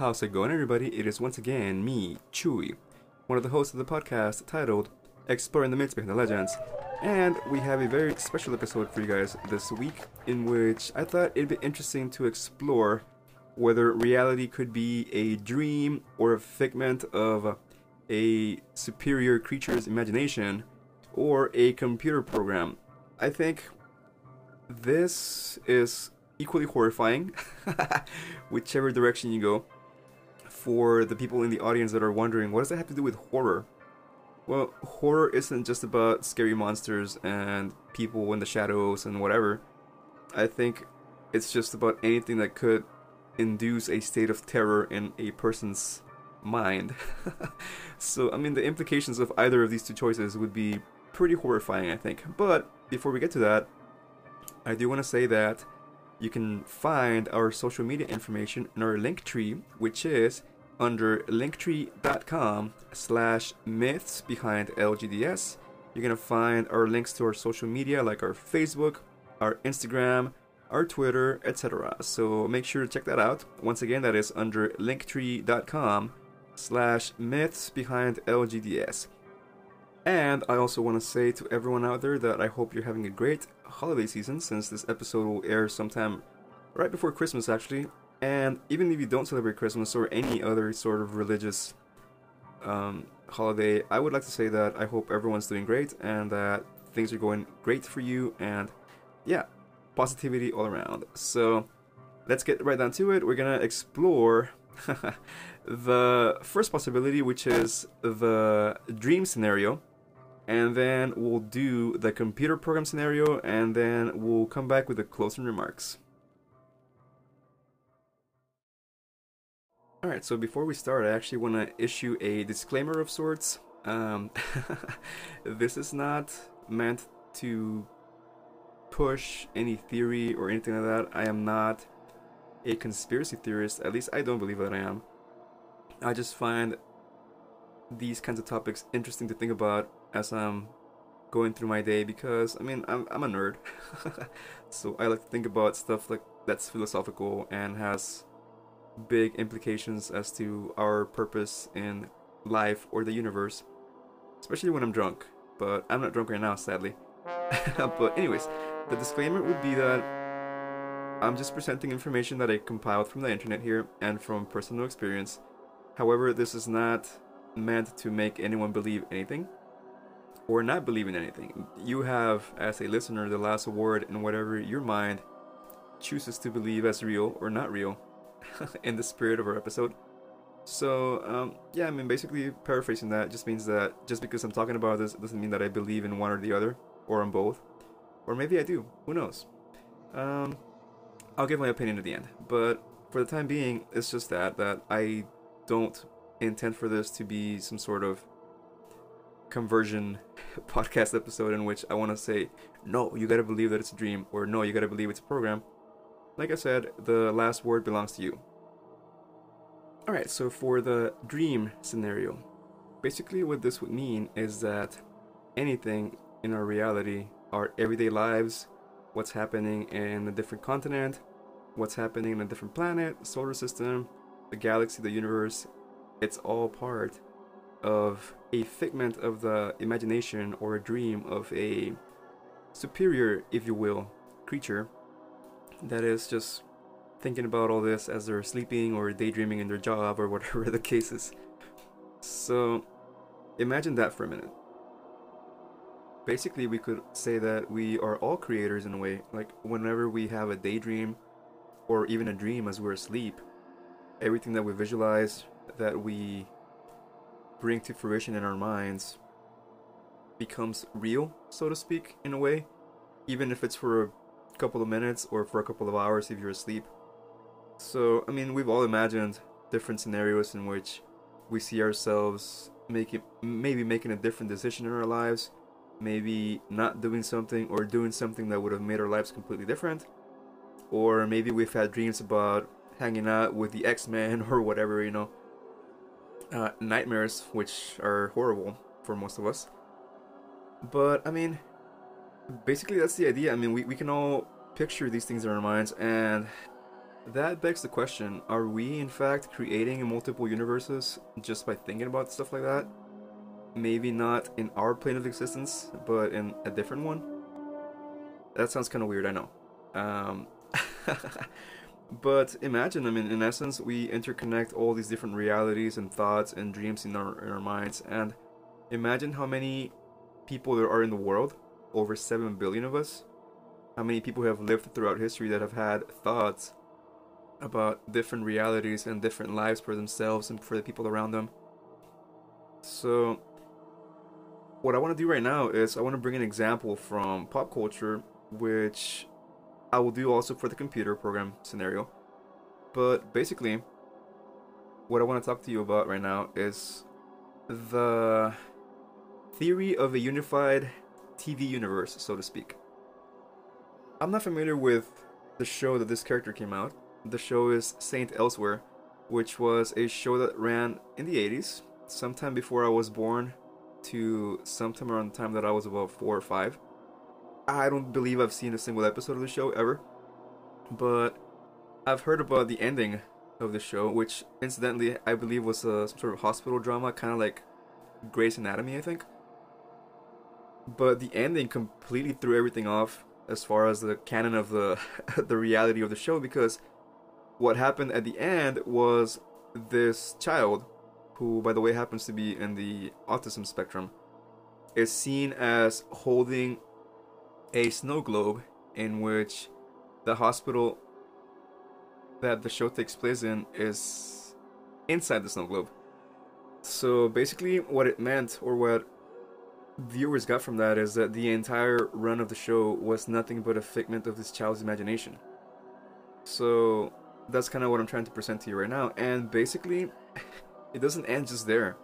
How's it going, everybody? It is once again me, Chuy, one of the hosts of the podcast titled Exploring the Myths Behind the Legends. And we have a very special episode for you guys this week in which I thought it'd be interesting to explore whether reality could be a dream or a figment of a superior creature's imagination or a computer program. I think this is equally horrifying, whichever direction you go. For the people in the audience that are wondering, what does that have to do with horror? Well, horror isn't just about scary monsters and people in the shadows and whatever. I think it's just about anything that could induce a state of terror in a person's mind. so, I mean, the implications of either of these two choices would be pretty horrifying, I think. But before we get to that, I do want to say that you can find our social media information in our link tree, which is under linktree.com slash myths behind LGDS. You're going to find our links to our social media like our Facebook, our Instagram, our Twitter, etc. So make sure to check that out. Once again, that is under linktree.com slash myths behind LGDS. And I also want to say to everyone out there that I hope you're having a great holiday season since this episode will air sometime right before Christmas actually. And even if you don't celebrate Christmas or any other sort of religious um, holiday, I would like to say that I hope everyone's doing great and that things are going great for you. And yeah, positivity all around. So let's get right down to it. We're gonna explore the first possibility, which is the dream scenario. And then we'll do the computer program scenario, and then we'll come back with the closing remarks. Alright, so before we start, I actually want to issue a disclaimer of sorts. Um, this is not meant to push any theory or anything like that. I am not a conspiracy theorist, at least I don't believe that I am. I just find these kinds of topics interesting to think about as I'm going through my day because I mean I'm I'm a nerd. so I like to think about stuff like that's philosophical and has big implications as to our purpose in life or the universe. Especially when I'm drunk. But I'm not drunk right now, sadly. but anyways, the disclaimer would be that I'm just presenting information that I compiled from the internet here and from personal experience. However, this is not meant to make anyone believe anything or not believe in anything. You have, as a listener, the last word in whatever your mind chooses to believe as real or not real in the spirit of our episode. So, um, yeah, I mean, basically, paraphrasing that just means that just because I'm talking about this doesn't mean that I believe in one or the other, or on both. Or maybe I do. Who knows? Um, I'll give my opinion at the end. But for the time being, it's just that, that I don't intend for this to be some sort of conversion podcast episode in which I want to say, no, you gotta believe that it's a dream, or no, you gotta believe it's a program. Like I said, the last word belongs to you. Alright, so for the dream scenario, basically what this would mean is that anything in our reality, our everyday lives, what's happening in a different continent, what's happening in a different planet, solar system, the galaxy, the universe, it's all part of a figment of the imagination or a dream of a superior, if you will, creature that is just thinking about all this as they're sleeping or daydreaming in their job or whatever the case is. So imagine that for a minute. Basically, we could say that we are all creators in a way. Like, whenever we have a daydream or even a dream as we're asleep, everything that we visualize, that we bring to fruition in our minds, becomes real, so to speak, in a way. Even if it's for a couple of minutes or for a couple of hours if you're asleep. So, I mean, we've all imagined different scenarios in which we see ourselves making maybe making a different decision in our lives, maybe not doing something or doing something that would have made our lives completely different, or maybe we've had dreams about hanging out with the X-Men or whatever, you know. Uh, nightmares, which are horrible for most of us. But I mean, basically that's the idea. I mean, we, we can all picture these things in our minds, and that begs the question are we, in fact, creating multiple universes just by thinking about stuff like that? Maybe not in our plane of existence, but in a different one? That sounds kind of weird, I know. Um, but imagine, I mean, in essence, we interconnect all these different realities and thoughts and dreams in our, in our minds. And imagine how many people there are in the world over 7 billion of us. How many people have lived throughout history that have had thoughts about different realities and different lives for themselves and for the people around them. So, what I want to do right now is I want to bring an example from pop culture, which I will do also for the computer program scenario. But basically, what I want to talk to you about right now is the theory of a unified TV universe, so to speak. I'm not familiar with the show that this character came out, the show is Saint Elsewhere, which was a show that ran in the 80s, sometime before I was born to sometime around the time that I was about four or five. I don't believe I've seen a single episode of the show ever, but I've heard about the ending of the show, which incidentally I believe was a, some sort of hospital drama, kind of like Grey's Anatomy, I think. But the ending completely threw everything off as far as the canon of the the reality of the show because what happened at the end was this child, who by the way happens to be in the autism spectrum, is seen as holding a snow globe in which the hospital that the show takes place in is inside the snow globe. So basically, what it meant, or what viewers got from that, is that the entire run of the show was nothing but a figment of this child's imagination. So that's kind of what I'm trying to present to you right now. And basically, it doesn't end just there.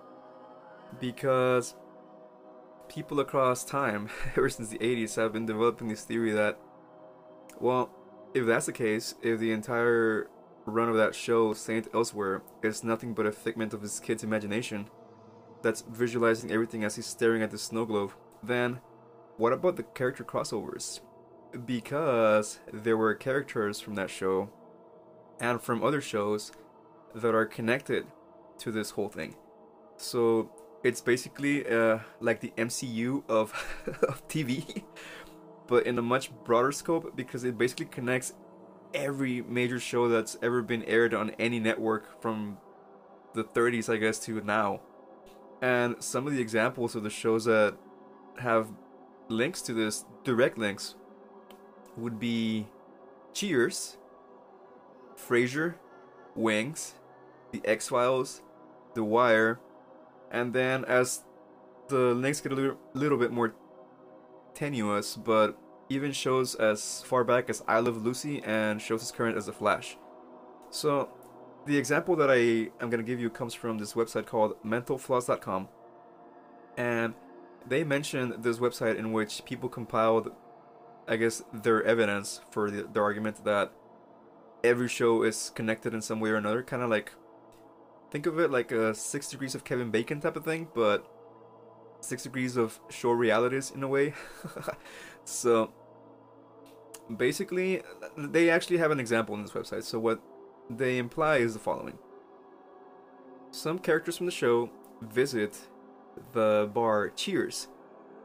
Because people across time, ever since the 80s, have been developing this theory that, well, if that's the case, if the entire run of that show, Saint Elsewhere, is nothing but a figment of this kid's imagination that's visualizing everything as he's staring at the snow globe, then what about the character crossovers? Because there were characters from that show and from other shows that are connected to this whole thing. So it's basically uh, like the MCU of, of TV, but in a much broader scope because it basically connects every major show that's ever been aired on any network from the 30s, I guess, to now. And some of the examples of the shows that have links to this, direct links, would be Cheers, Frasier, Wings, The X Files, The Wire, and then as the links get a little, little bit more tenuous, but even shows as far back as I Love Lucy and shows as current as The Flash. So, the example that I am going to give you comes from this website called mentalfloss.com. And they mentioned this website in which people compiled, I guess, their evidence for the, their argument that every show is connected in some way or another. Kind of like, think of it like a Six Degrees of Kevin Bacon type of thing, but Six Degrees of show realities in a way. so basically, they actually have an example on this website. So what they imply is the following: some characters from the show visit the bar Cheers.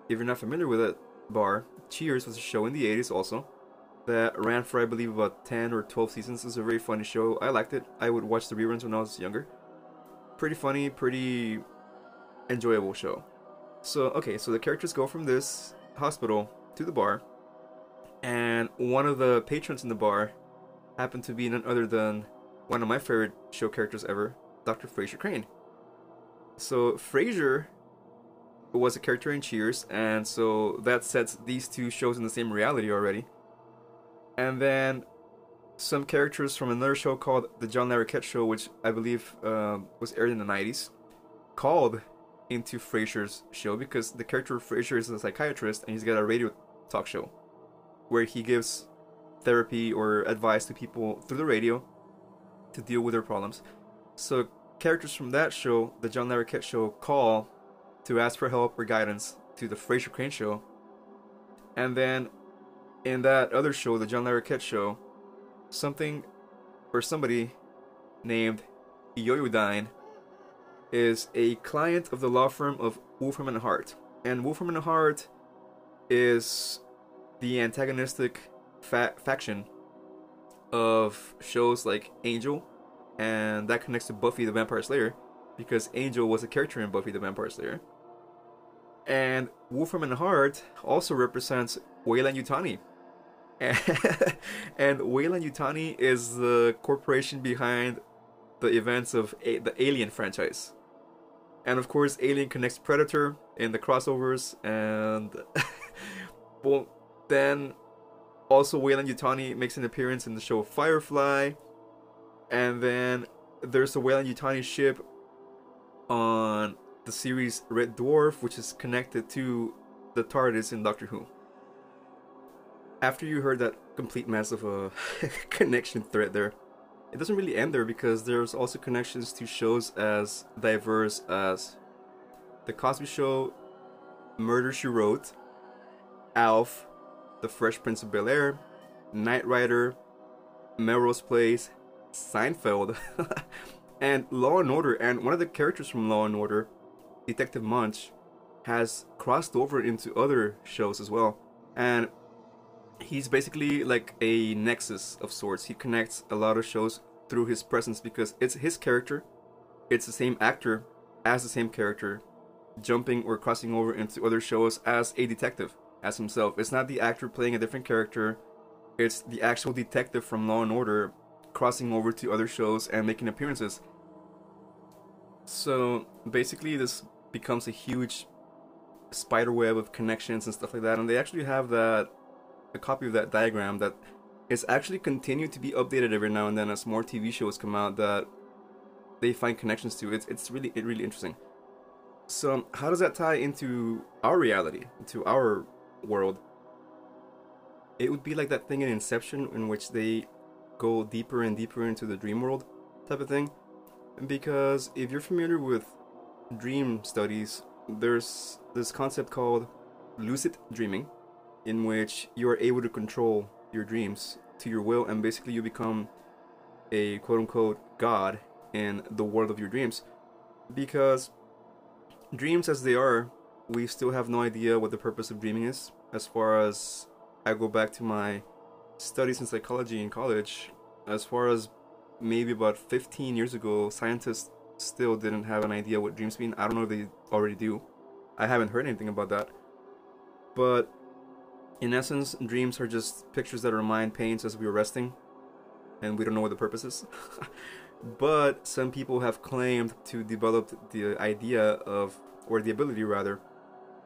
If you're not familiar with it, bar, Cheers was a show in the 80s also that ran for I believe about 10 or 12 seasons. It's a very funny show. I liked it. I would watch the reruns when I was younger. Pretty funny, pretty enjoyable show. So, okay, so the characters go from this hospital to the bar, and one of the patrons in the bar happened to be none other than one of my favorite show characters ever, Dr. Frasier Crane. So, Frasier was a character in Cheers, and so that sets these two shows in the same reality already. And then some characters from another show called The John Larroquette Show, which I believe uh, was aired in the 90s, called into Frasier's show because the character of Frasier is a psychiatrist and he's got a radio talk show where he gives therapy or advice to people through the radio to deal with their problems. So characters from that show, the John Larroquette show, call to ask for help or guidance to the Frasier Crane show. And then in that other show, the John Larroquette show, something or somebody named Yoyodyne is a client of the law firm of Wolfram and Hart. And Wolfram and Hart is the antagonistic fa- faction of shows like Angel, and that connects to Buffy the Vampire Slayer because Angel was a character in Buffy the Vampire Slayer. And Wolfram and Hart also represents Weyland-Yutani. and Weyland-Yutani is the corporation behind the events of a- the Alien franchise. And of course, Alien connects Predator in the crossovers, and well, then also Weyland-Yutani makes an appearance in the show Firefly, and then there's a Weyland-Yutani ship on the series Red Dwarf, which is connected to the TARDIS in Doctor Who. After you heard that complete mess of a connection thread there, it doesn't really end there because there's also connections to shows as diverse as The Cosby Show, Murder She Wrote, Alf, The Fresh Prince of Bel Air, Knight Rider, Melrose Place, Seinfeld, and Law and Order. And one of the characters from Law and Order, Detective Munch, has crossed over into other shows as well. And he's basically like a nexus of sorts. He connects a lot of shows through his presence because it's his character, it's the same actor as the same character, jumping or crossing over into other shows as a detective, as himself. It's not the actor playing a different character, it's the actual detective from Law and Order crossing over to other shows and making appearances. So basically, this becomes a huge spider web of connections and stuff like that, and they actually have that a copy of that diagram that is actually continued to be updated every now and then as more TV shows come out that they find connections to. It's it's really it really interesting. So um, how does that tie into our reality, into our world? It would be like that thing in Inception in which they go deeper and deeper into the dream world type of thing. Because if you're familiar with dream studies, there's this concept called lucid dreaming, in which you are able to control your dreams to your will, and basically you become a quote unquote god in the world of your dreams. Because dreams as they are, we still have no idea what the purpose of dreaming is. As far as I go back to my studies in psychology in college, as far as maybe about 15 years ago, scientists still didn't have an idea what dreams mean. I don't know if they already do. I haven't heard anything about that. But in essence, dreams are just pictures that our mind paints as we are resting, and we don't know what the purpose is. but some people have claimed to develop the idea of, or the ability rather,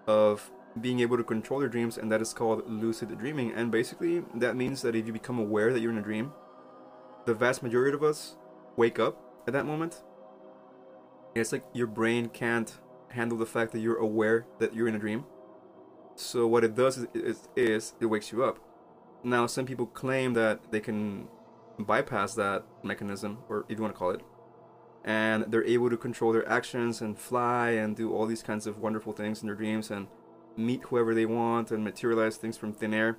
of being able to control your dreams, and that is called lucid dreaming. And basically, that means that if you become aware that you're in a dream, the vast majority of us wake up at that moment. It's like your brain can't handle the fact that you're aware that you're in a dream. So what it does is, is, is it wakes you up. Now, some people claim that they can bypass that mechanism, or if you want to call it, and they're able to control their actions and fly and do all these kinds of wonderful things in their dreams and meet whoever they want and materialize things from thin air.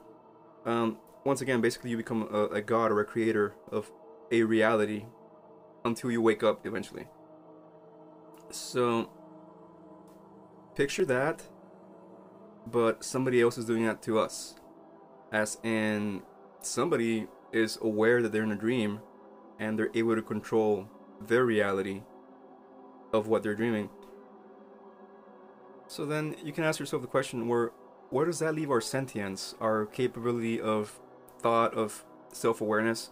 Um, once again, basically, you become a, a god or a creator of a reality until you wake up eventually. So, picture that, but somebody else is doing that to us. As in, somebody is aware that they're in a dream and they're able to control their reality of what they're dreaming. So then you can ask yourself the question where where does that leave our sentience, our capability of thought, of self-awareness?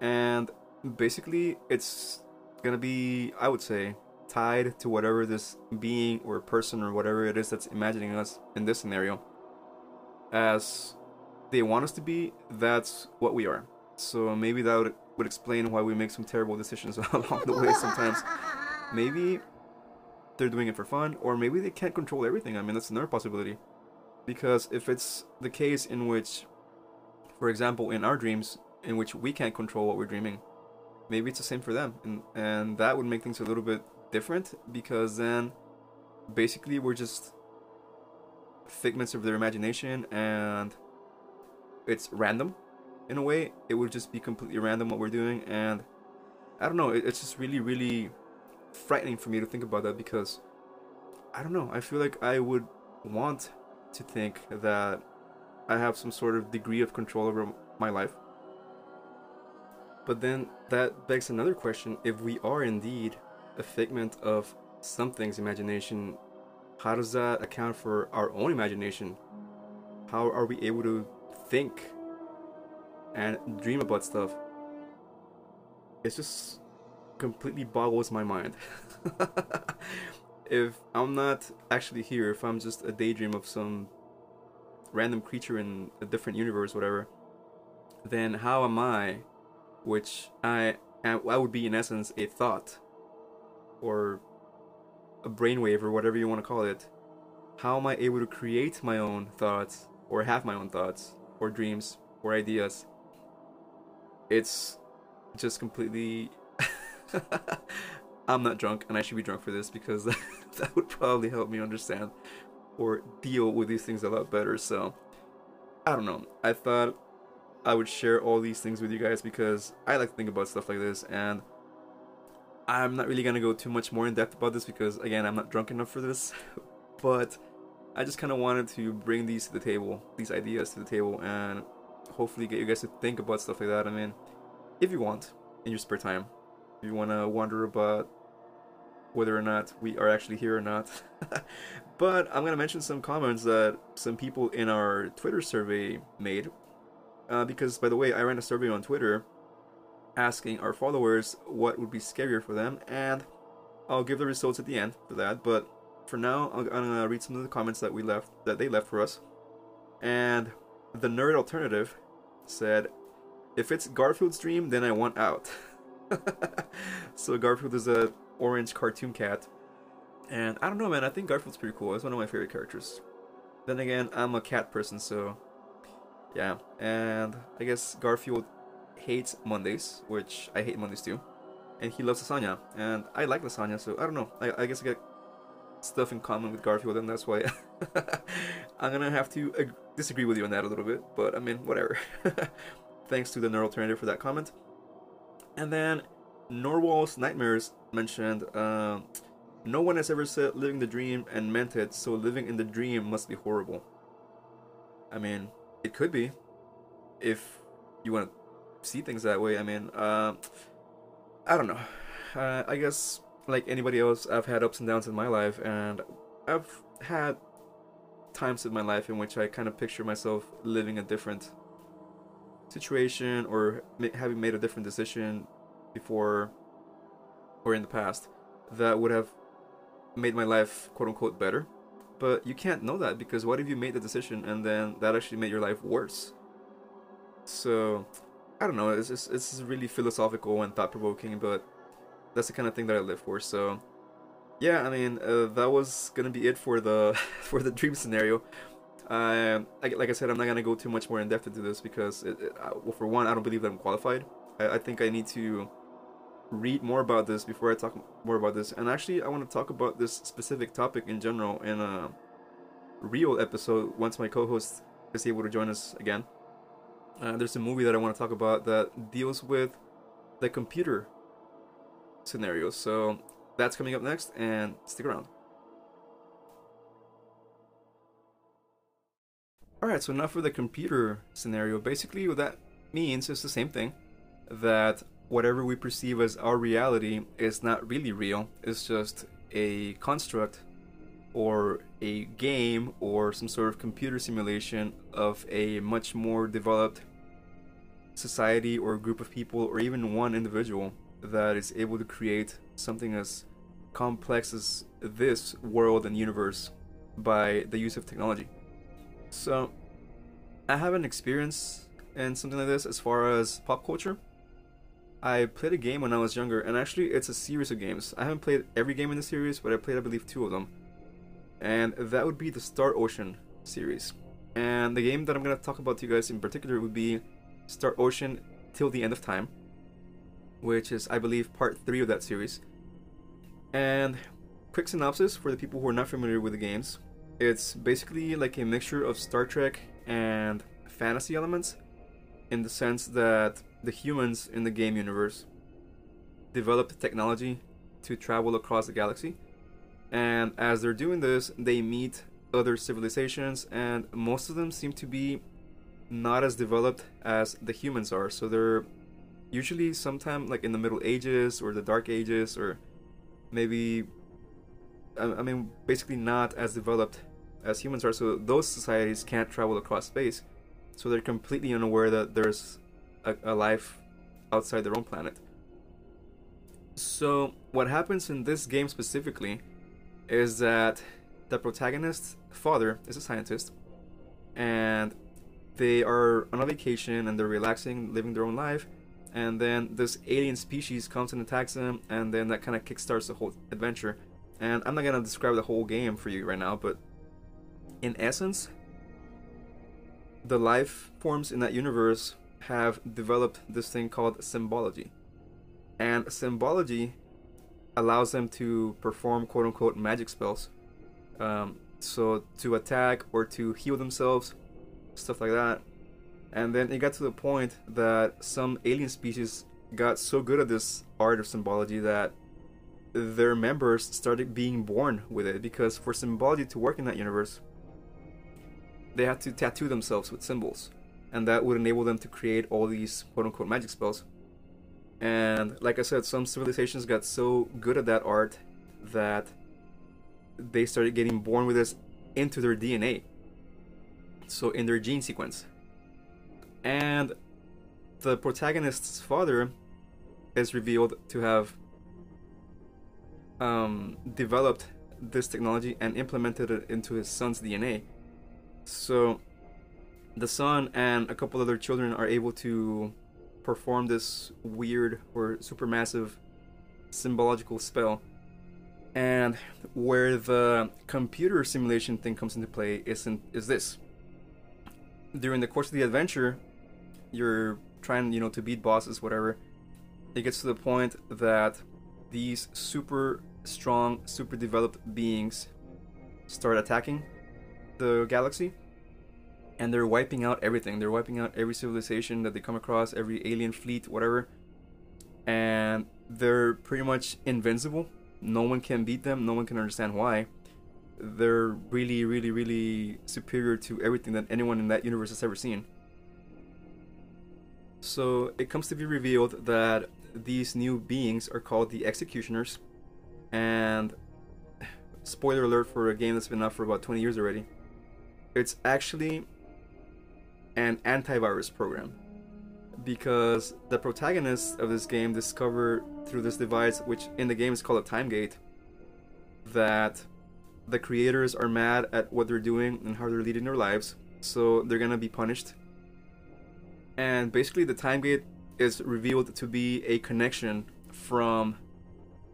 And basically it's gonna be, I would say, tied to whatever this being or person or whatever it is that's imagining us in this scenario. As they want us to be, that's what we are. So maybe that would, would explain why we make some terrible decisions along the way sometimes. Maybe they're doing it for fun, or maybe they can't control everything. I mean, that's another possibility. Because if it's the case in which, for example, in our dreams, in which we can't control what we're dreaming, maybe it's the same for them. And, and that would make things a little bit different because then basically we're just figments of their imagination and it's random in a way. It would just be completely random what we're doing, and I don't know. It's just really, really frightening for me to think about that because I don't know. I feel like I would want to think that I have some sort of degree of control over my life. But then that begs another question if we are indeed a figment of something's imagination, how does that account for our own imagination? How are we able to think and dream about stuff? It just completely boggles my mind. if I'm not actually here, if I'm just a daydream of some random creature in a different universe, whatever, then how am I, which I I would be in essence a thought, or a brainwave or whatever you want to call it, how am I able to create my own thoughts or have my own thoughts or dreams or ideas? It's just completely. I'm not drunk, and I should be drunk for this because that would probably help me understand or deal with these things a lot better. So, I don't know. I thought I would share all these things with you guys because I like to think about stuff like this, and I'm not really gonna go too much more in depth about this because, again, I'm not drunk enough for this. but I just kind of wanted to bring these to the table, these ideas to the table, and hopefully get you guys to think about stuff like that. I mean, if you want, in your spare time, if you want to wonder about whether or not we are actually here or not. but I'm to mention some comments that some people in our Twitter survey made. Uh, because, by the way, I ran a survey on Twitter asking our followers what would be scarier for them, and I'll give the results at the end for that. But for now, I'm gonna read some of the comments that we left that they left for us. And the nerd alternative said, "If it's Garfield's dream, then I want out." so Garfield is a orange cartoon cat. And I don't know, man. I think Garfield's pretty cool. It's one of my favorite characters. Then again, I'm a cat person, so yeah. And I guess Garfield hates Mondays, which I hate Mondays too. And he loves lasagna, and I like lasagna, so I don't know. I, I guess I get stuff in common with Garfield, and that's why I'm gonna have to ag- disagree with you on that a little bit. But I mean, whatever. Thanks to the Nerd Alternative for that comment. And then Norwal's Nightmares mentioned, uh, no one has ever said living the dream and meant it, so living in the dream must be horrible. I mean, it could be. If you want to see things that way, I mean, uh, I don't know. Uh, I guess, like anybody else, I've had ups and downs in my life, and I've had times in my life in which I kind of picture myself living a different situation or having made a different decision before or in the past that would have made my life quote unquote better. But you can't know that because what if you made the decision and then that actually made your life worse? So I don't know. It's just, it's really philosophical and thought provoking, but that's the kind of thing that I live for. So yeah, I mean uh, that was gonna be it for the for the dream scenario. Uh, like I said, I'm not gonna go too much more in depth into this because, it, it, well, for one, I don't believe that I'm qualified. I, I think I need to read more about this before I talk more about this. And actually, I want to talk about this specific topic in general in a real episode once my co-host is able to join us again. Uh, there's a movie that I want to talk about that deals with the computer scenario. So that's coming up next, and stick around. Alright, so now for the computer scenario. Basically, what that means is the same thing that whatever we perceive as our reality is not really real, it's just a construct or a game or some sort of computer simulation of a much more developed society or group of people or even one individual that is able to create something as complex as this world and universe by the use of technology. So, I have an experience in something like this as far as pop culture. I played a game when I was younger, and actually, it's a series of games. I haven't played every game in the series, but I played, I believe, two of them. And that would be the Star Ocean series. And the game that I'm to talk about to you guys in particular would be Star Ocean Till the End of Time, which is, I believe, part three of that series. And quick synopsis for the people who are not familiar with the games it's basically like a mixture of Star Trek and fantasy elements in the sense that the humans in the game universe developed technology to travel across the galaxy. And as they're doing this, they meet other civilizations, and most of them seem to be not as developed as the humans are. So they're usually sometime like in the Middle Ages or the Dark Ages, or maybe, I mean, basically not as developed as humans are. So those societies can't travel across space. So they're completely unaware that there's a, a life outside their own planet. So what happens in this game specifically is that the protagonist's father is a scientist, and they are on a vacation and they're relaxing, living their own life, and then this alien species comes and attacks them, and then that kind of kickstarts the whole adventure. And I'm not gonna describe the whole game for you right now, but in essence, the life forms in that universe have developed this thing called symbology. And symbology allows them to perform quote unquote magic spells. Um, so to attack or to heal themselves, stuff like that. And then it got to the point that some alien species got so good at this art of symbology that their members started being born with it because for symbology to work in that universe, they had to tattoo themselves with symbols, and that would enable them to create all these quote unquote magic spells. And like I said, some civilizations got so good at that art that they started getting born with this into their DNA. So in their gene sequence. And the protagonist's father is revealed to have um, developed this technology and implemented it into his son's DNA. So the son and a couple other children are able to perform this weird or supermassive symbological spell. And where the computer simulation thing comes into play is in, is this. During the course of the adventure, you're trying, you know, to beat bosses, whatever. It gets to the point that these super strong, super developed beings start attacking the galaxy and they're wiping out everything. They're wiping out every civilization that they come across, every alien fleet, whatever. And they're pretty much invincible. No one can beat them. No one can understand why. They're really, really, really superior to everything that anyone in that universe has ever seen. So it comes to be revealed that these new beings are called the Executioners. And spoiler alert for a game that's been out for about 20 years already. It's actually an antivirus program because the protagonists of this game discover through this device, which in the game is called a time gate, that the creators are mad at what they're doing and how they're leading their lives, so they're gonna be punished. And basically, the time gate is revealed to be a connection from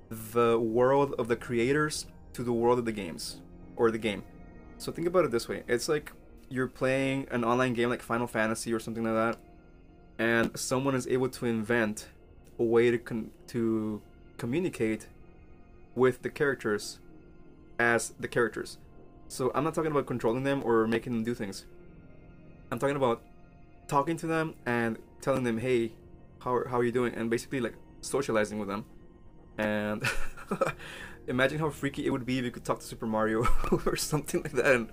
the world of the creators to the world of the games or the game. So think about it this way: it's like you're playing an online game like Final Fantasy or something like that, and someone is able to invent a way to con- to communicate with the characters as the characters. So I'm not talking about controlling them or making them do things. I'm talking about talking to them and telling them, "Hey, how are, how are you doing?" and basically like socializing with them. And imagine how freaky it would be if you could talk to Super Mario or something like that and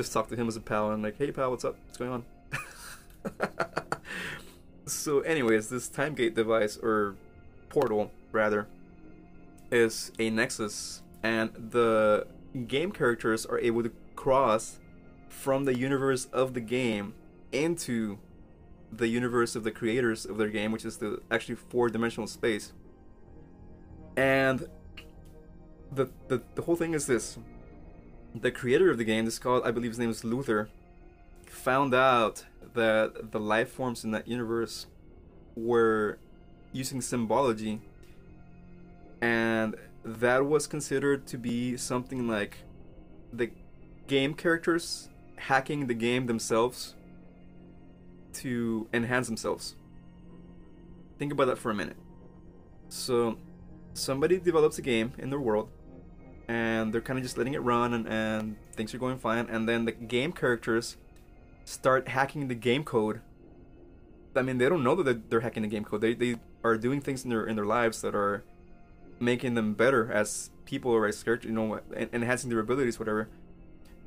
just talk to him as a pal and like, hey pal, what's up? What's going on? so, anyways, this time gate device or portal rather is a nexus, and the game characters are able to cross from the universe of the game into the universe of the creators of their game, which is the actually four dimensional space. And the, the the whole thing is this the creator of the game, this called, I believe his name is Luther, found out that the life forms in that universe were using symbology, and that was considered to be something like the game characters hacking the game themselves to enhance themselves. Think about that for a minute. So, somebody develops a game in their world and they're kind of just letting it run and, and things are going fine and then the game characters start hacking the game code I mean, they don't know that they're hacking the game code. They they are doing things in their in their lives that are making them better as people or as characters, you know, enhancing their abilities, whatever.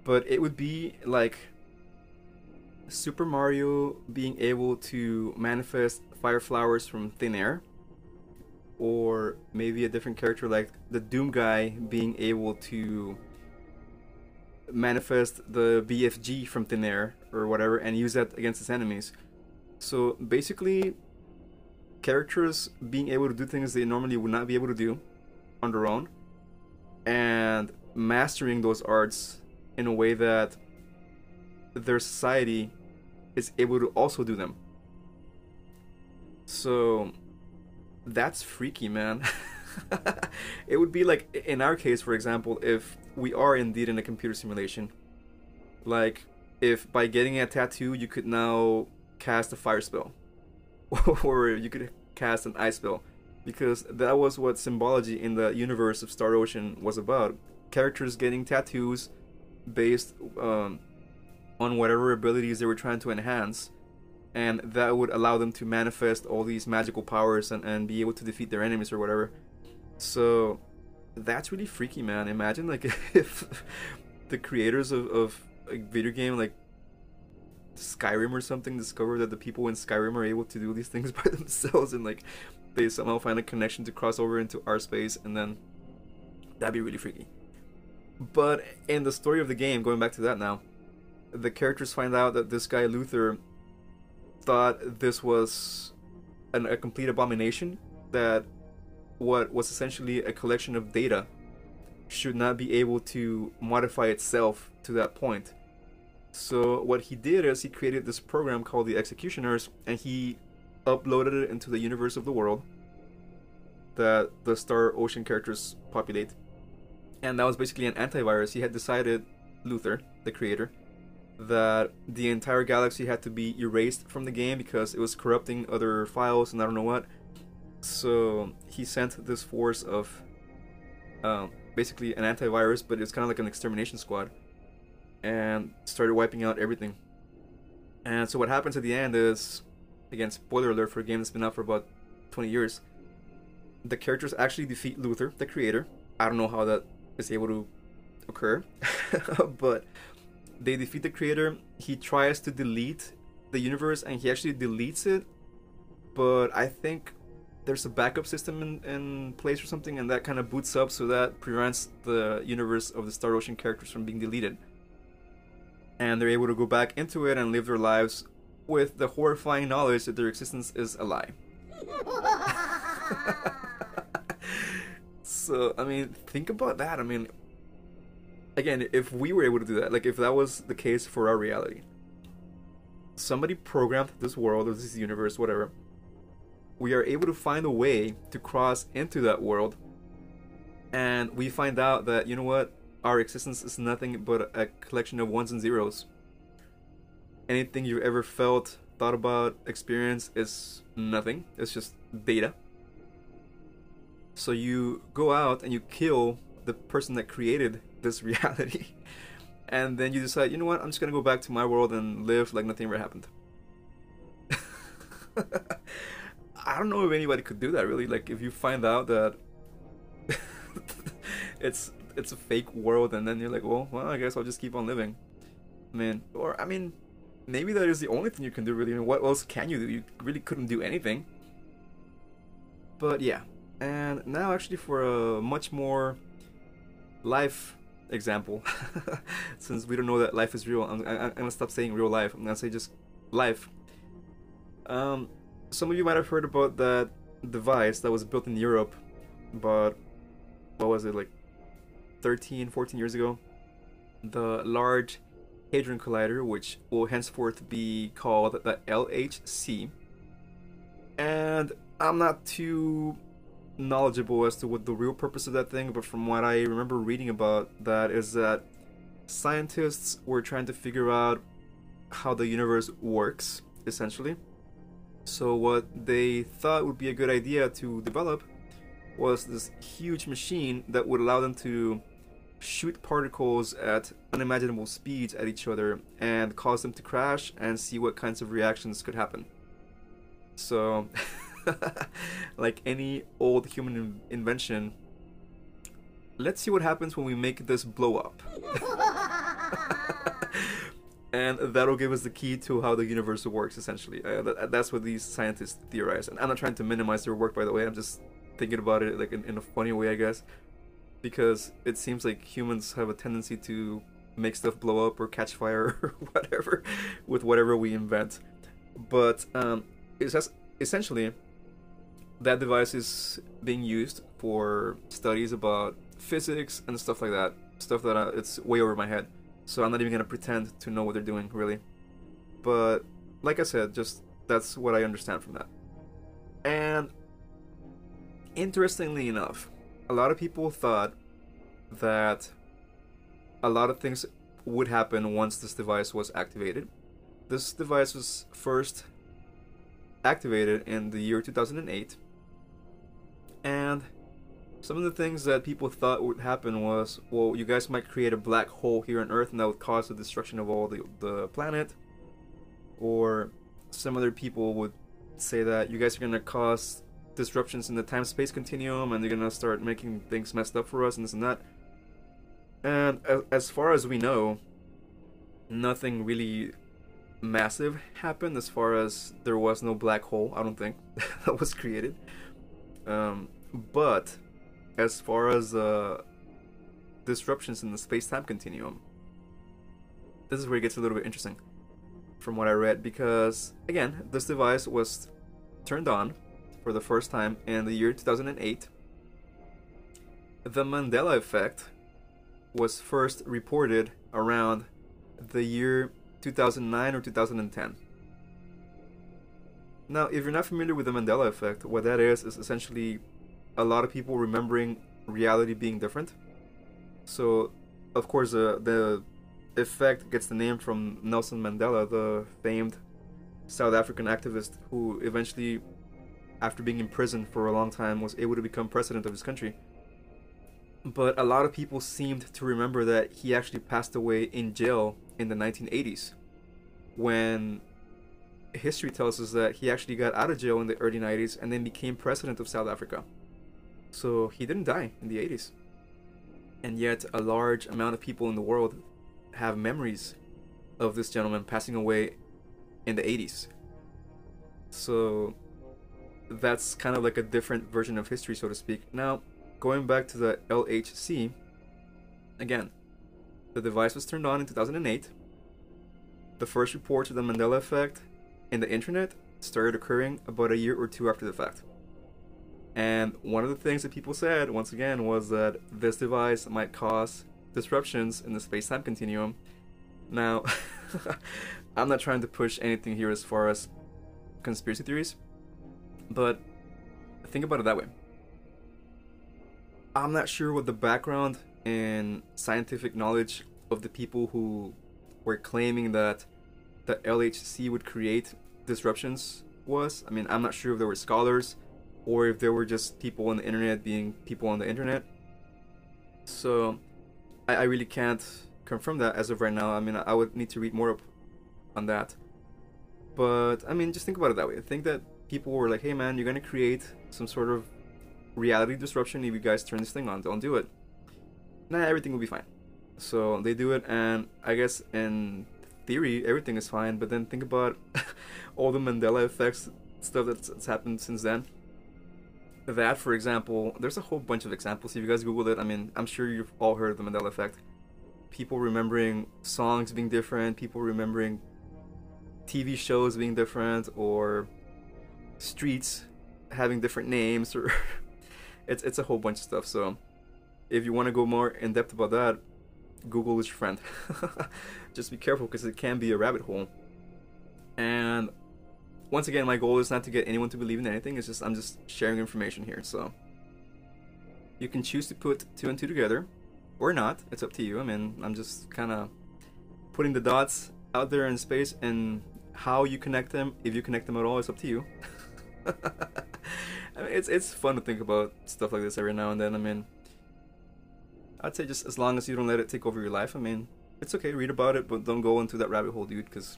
But it would be like Super Mario being able to manifest fire flowers from thin air, or maybe a different character like the Doom guy being able to manifest the BFG from thin air or whatever and use that against his enemies. So basically, characters being able to do things they normally would not be able to do on their own and mastering those arts in a way that their society is able to also do them. So that's freaky, man. it would be like in our case, for example, if we are indeed in a computer simulation, like if by getting a tattoo you could now cast a fire spell, or you could cast an ice spell, because that was what symbology in the universe of Star Ocean was about. Characters getting tattoos based um, on whatever abilities they were trying to enhance and that would allow them to manifest all these magical powers and, and be able to defeat their enemies or whatever. So that's really freaky man. Imagine like if the creators of, of a video game like skyrim or something discover that the people in skyrim are able to do these things by themselves and like they somehow find a connection to cross over into our space and then that'd be really freaky. But in the story of the game going back to that now the characters find out that this guy Luther thought this was an, a complete abomination. That what was essentially a collection of data should not be able to modify itself to that point. So what he did is he created this program called the Executioners, and he uploaded it into the universe of the world that the Star Ocean characters populate. And that was basically an antivirus. He had decided, Luther, the creator, that the entire galaxy had to be erased from the game because it was corrupting other files and I don't know what. So he sent this force of um, basically an antivirus, but it's kind of like an extermination squad, and started wiping out everything. And so what happens at the end is, again, spoiler alert for a game that's been out for about 20 years. The characters actually defeat Luther, the creator. I don't know how that is able to occur, but they defeat the creator. He tries to delete the universe and he actually deletes it. But I think there's a backup system in, in place or something, and that kind of boots up so that prevents the universe of the Star Ocean characters from being deleted. And they're able to go back into it and live their lives with the horrifying knowledge that their existence is a lie. so, I mean, think about that. I mean, again, if we were able to do that, like if that was the case for our reality, somebody programmed this world or this universe, whatever, we are able to find a way to cross into that world, and we find out that you know what, our existence is nothing but a collection of ones and zeros. Anything you've ever felt, thought about, experienced is nothing. It's just data. So you go out and you kill the person that created this reality. And then you decide, you know what, I'm just gonna go back to my world and live like nothing ever happened. I don't know if anybody could do that really. Like if you find out that it's it's a fake world and then you're like, well, well, I guess I'll just keep on living. I mean, or I mean, maybe that is the only thing you can do really. I mean, what else can you do? You really couldn't do anything. But yeah, and now actually for a much more life example, since we don't know that life is real, I'm, I'm, gonna stop saying real life. I'm gonna say just life. Um, some of you might have heard about that device that was built in Europe, but what was it like 13, 14 years ago? The Large Hadron Collider, which will henceforth be called the LHC. And I'm not too knowledgeable as to what the real purpose of that thing, but from what I remember reading about that is that scientists were trying to figure out how the universe works, essentially. So what they thought would be a good idea to develop was this huge machine that would allow them to shoot particles at unimaginable speeds at each other and cause them to crash and see what kinds of reactions could happen. So, like any old human in- invention, let's see what happens when we make this blow up. and that'll give us the key to how the universe works, essentially. Uh, that, that's what these scientists theorize. And I'm not trying to minimize their work, by the way. I'm just thinking about it like in, in a funny way, I guess, because it seems like humans have a tendency to make stuff blow up or catch fire or whatever with whatever we invent. But um, it's just essentially that device is being used for studies about physics and stuff like that. Stuff that uh, it's way over my head. So I'm not even gonna pretend to know what they're doing, really. But like I said, just that's what I understand from that. And interestingly enough, a lot of people thought that a lot of things would happen once this device was activated. This device was first activated in the year 2008, and some of the things that people thought would happen was, well, you guys might create a black hole here on Earth, and that would cause the destruction of all the the planet. Or some other people would say that you guys are gonna cause disruptions in the time-space continuum, and they're gonna start making things messed up for us, and this and that. And as far as we know, nothing really massive happened. As far as there was no black hole, I don't think that was created. Um, but as far as uh, disruptions in the space-time continuum, this is where it gets a little bit interesting, from what I read, because again, this device was turned on for the first time in the year 2008. The Mandela effect was first reported around the year 2009 or 2010. Now, if you're not familiar with the Mandela effect, what that is is essentially a lot of people remembering reality being different. So, of course, uh, the effect gets the name from Nelson Mandela, the famed South African activist who eventually, after being imprisoned for a long time, was able to become president of his country. But a lot of people seemed to remember that he actually passed away in jail in the 1980s when history tells us that he actually got out of jail in the early 90s and then became president of South Africa. So he didn't die in the 80s. And yet, a large amount of people in the world have memories of this gentleman passing away in the 80s. So that's kind of like a different version of history, so to speak. Now, going back to the LHC, again, the device was turned on in 2008. The first reports of the Mandela effect in the internet started occurring about a year or two after the fact. And one of the things that people said, once again, was that this device might cause disruptions in the space time continuum. Now, I'm not trying to push anything here as far as conspiracy theories, but think about it that way. I'm not sure what the background and scientific knowledge of the people who were claiming that the LHC would create disruptions was. I mean, I'm not sure if there were scholars or if there were just people on the internet being people on the internet. So I, I really can't confirm that as of right now. I mean, I would need to read more up on that. But I mean, just think about it that way. I think that people were like, "Hey, man, you're gonna create some sort of reality disruption if you guys turn this thing on. Don't do it. Nah, everything will be fine." So they do it, and I guess in theory everything is fine. But then think about all the Mandela effects stuff that's, that's happened since then that, for example, there's a whole bunch of examples. If you guys Google it, I mean, I'm sure you've all heard of the Mandela effect. People remembering songs being different, people remembering TV shows being different, or streets having different names, or it's it's a whole bunch of stuff. So, if you want to go more in depth about that, Google is your friend. Just be careful because it can be a rabbit hole. And once again, my goal is not to get anyone to believe in anything. It's just I'm just sharing information here. So you can choose to put two and two together, or not. It's up to you. I mean, I'm just kind of putting the dots out there in space, and how you connect them, if you connect them at all, is up to you. I mean, it's it's fun to think about stuff like this every now and then. I mean, I'd say just as long as you don't let it take over your life. I mean, it's okay, read about it, but don't go into that rabbit hole, dude, because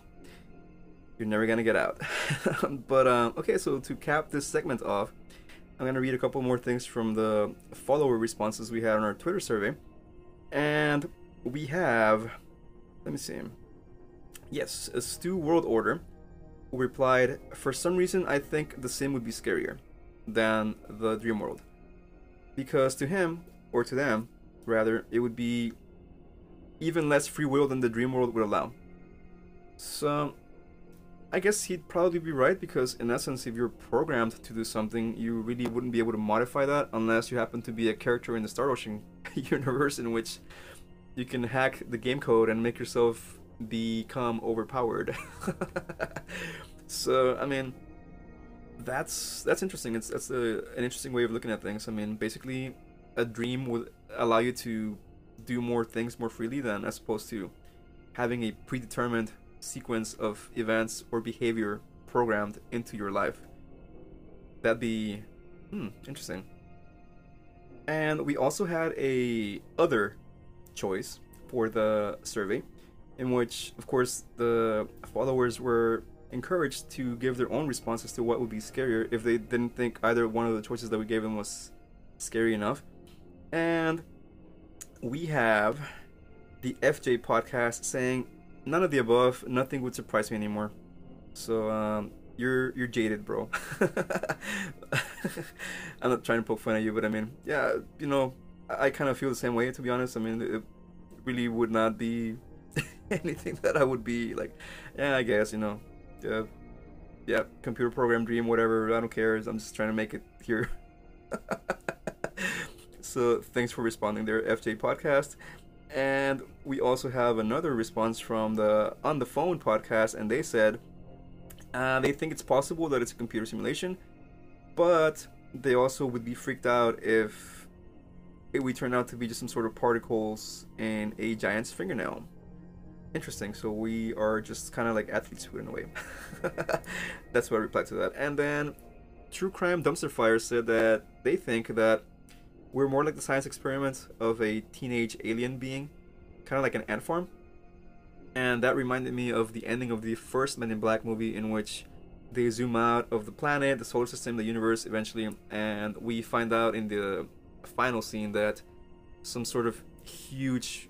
you're never gonna get out. but um, okay, so to cap this segment off, I'm gonna read a couple more things from the follower responses we had on our Twitter survey, and we have, let me see, yes, a Stu World Order, replied, "For some reason, I think the Sim would be scarier than the Dream World, because to him or to them, rather, it would be even less free will than the Dream World would allow." So I guess he'd probably be right because, in essence, if you're programmed to do something, you really wouldn't be able to modify that unless you happen to be a character in the Star Ocean universe in which you can hack the game code and make yourself become overpowered. so, I mean, that's that's interesting. It's that's a, an interesting way of looking at things. I mean, basically, a dream would allow you to do more things more freely than as opposed to having a predetermined sequence of events or behavior programmed into your life. That'd be hmm, interesting. And we also had a other choice for the survey, in which, of course, the followers were encouraged to give their own responses to what would be scarier if they didn't think either one of the choices that we gave them was scary enough. And we have the FJ podcast saying none of the above. Nothing would surprise me anymore. So um, you're you're jaded, bro. I'm not trying to poke fun at you, but I mean, yeah, you know, I, I kind of feel the same way. To be honest, I mean, it really would not be anything that I would be like. Yeah, I guess you know, yeah, yeah, computer program dream, whatever. I don't care. I'm just trying to make it here. so thanks for responding there, FJ Podcast. And we also have another response from the On the Phone podcast, and they said uh, they think it's possible that it's a computer simulation, but they also would be freaked out if it would turn out to be just some sort of particles in a giant's fingernail. Interesting. So we are just kind of like athlete's foot in a way. That's what I replied to that. And then True Crime Dumpster Fire said that they think that we're more like the science experiment of a teenage alien being, kind of like an ant farm. And that reminded me of the ending of the first Men in Black movie, in which they zoom out of the planet, the solar system, the universe eventually, and we find out in the final scene that some sort of huge,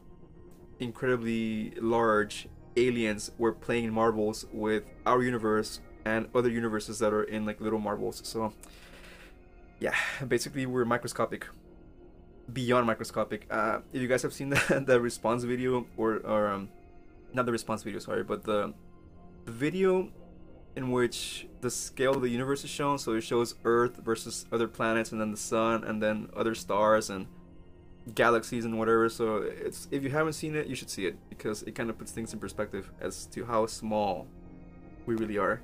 incredibly large aliens were playing marbles with our universe and other universes that are in like little marbles. So, yeah, basically we're microscopic beyond microscopic. Uh, if you guys have seen the, the response video or or um, not the response video, sorry, but the, the video in which the scale of the universe is shown. So it shows Earth versus other planets, and then the sun, and then other stars and galaxies and whatever. So it's if you haven't seen it, you should see it because it kind of puts things in perspective as to how small we really are.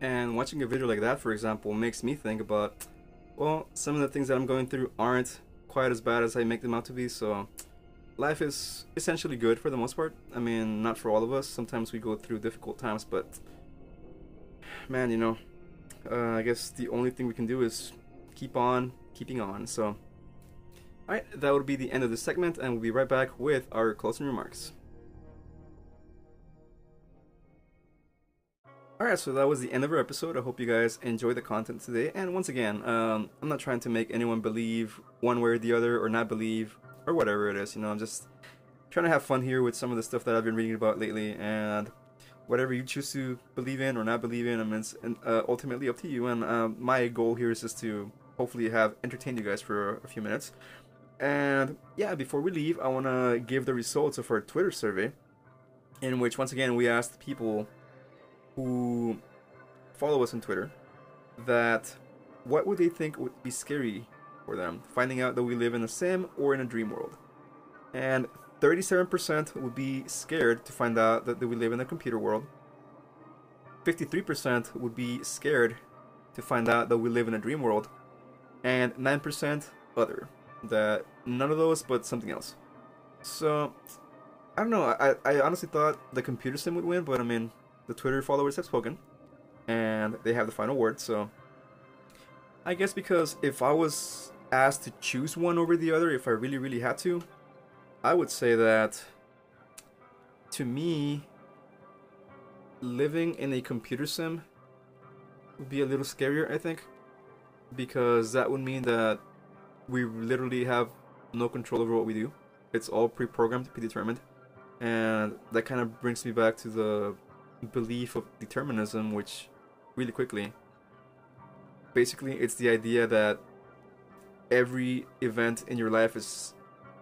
And watching a video like that, for example, makes me think about well, some of the things that I'm going through aren't quite as bad as I make them out to be, so life is essentially good for the most part. I mean, not for all of us. Sometimes we go through difficult times, but man, you know, uh, I guess the only thing we can do is keep on keeping on. So, alright, that would be the end of this segment, and we'll be right back with our closing remarks. Alright, so that was the end of our episode. I hope you guys enjoyed the content today. And once again, um, I'm not trying to make anyone believe one way or the other, or not believe, or whatever it is. You know, I'm just trying to have fun here with some of the stuff that I've been reading about lately. And whatever you choose to believe in or not believe in, I mean, it's uh, ultimately up to you. And uh, my goal here is just to hopefully have entertained you guys for a few minutes. And yeah, before we leave, I want to give the results of our Twitter survey, in which once again we asked people who follow us on Twitter that what would they think would be scary for them, finding out that we live in a sim or in a dream world. And 37% would be scared to find out that we live in a computer world. 53% would be scared to find out that we live in a dream world. And 9% other. That none of those, but something else. So, I don't know. I, I honestly thought the computer sim would win, but I mean, the Twitter followers have spoken, and they have the final word. So, I guess because if I was asked to choose one over the other, if I really, really had to, I would say that to me, living in a computer sim would be a little scarier, I think, because that would mean that we literally have no control over what we do. It's all pre-programmed, predetermined, and that kind of brings me back to the belief of determinism, which really quickly, basically, it's the idea that every event in your life is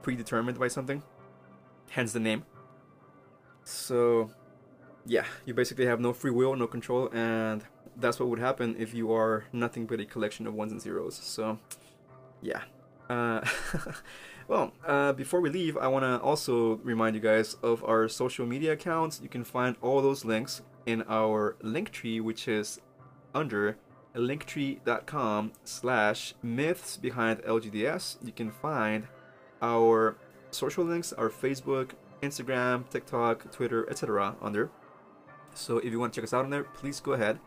predetermined by something, hence the name. So, yeah, you basically have no free will, no control, and that's what would happen if you are nothing but a collection of ones and zeros. So, yeah. Uh, well, uh, before we leave, I want to also remind you guys of our social media accounts. You can find all those links in our link tree, which is under linktree.com slash myths behind LGDS. You can find our social links, our Facebook, Instagram, TikTok, Twitter, etc. under. So if you want to check us out on there, please go ahead.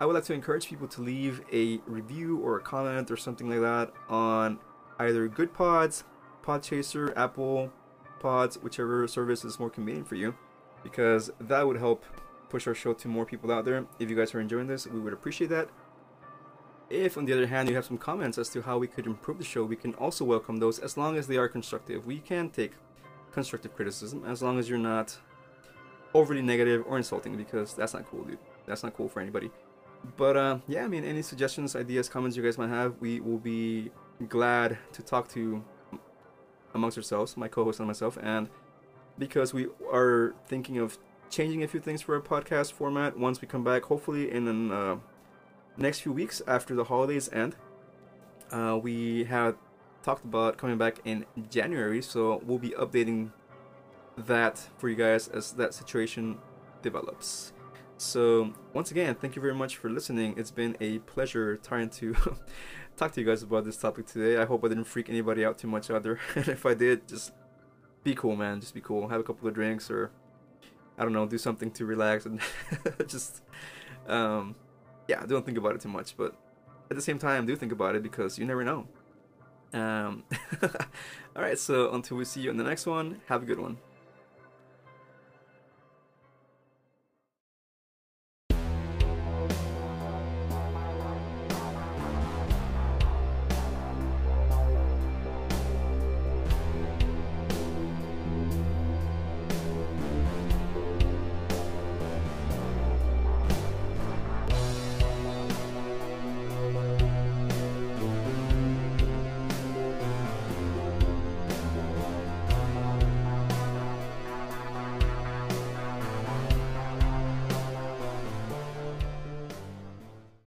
I would like to encourage people to leave a review or a comment or something like that on either Good Pods, Podchaser, Apple Pods, whichever service is more convenient for you, because that would help push our show to more people out there. If you guys are enjoying this, we would appreciate that. If, on the other hand, you have some comments as to how we could improve the show, we can also welcome those as long as they are constructive. We can take constructive criticism as long as you're not overly negative or insulting because that's not cool, dude. That's not cool for anybody. But uh, yeah, I mean, any suggestions, ideas, comments you guys might have, we will be glad to talk to amongst ourselves, my co-host and myself, and because we are thinking of changing a few things for our podcast format once we come back, hopefully in the uh, next few weeks after the holidays end. Uh, we have talked about coming back in January, so we'll be updating that for you guys as that situation develops. So, once again, thank you very much for listening. It's been a pleasure trying to talk to you guys about this topic today. I hope I didn't freak anybody out too much out there. and if I did, just be cool, man. Just be cool. Have a couple of drinks or, I don't know, do something to relax and just, um, yeah, don't think about it too much. But at the same time, do think about it because you never know. Um, all right, so until we see you in the next one, have a good one.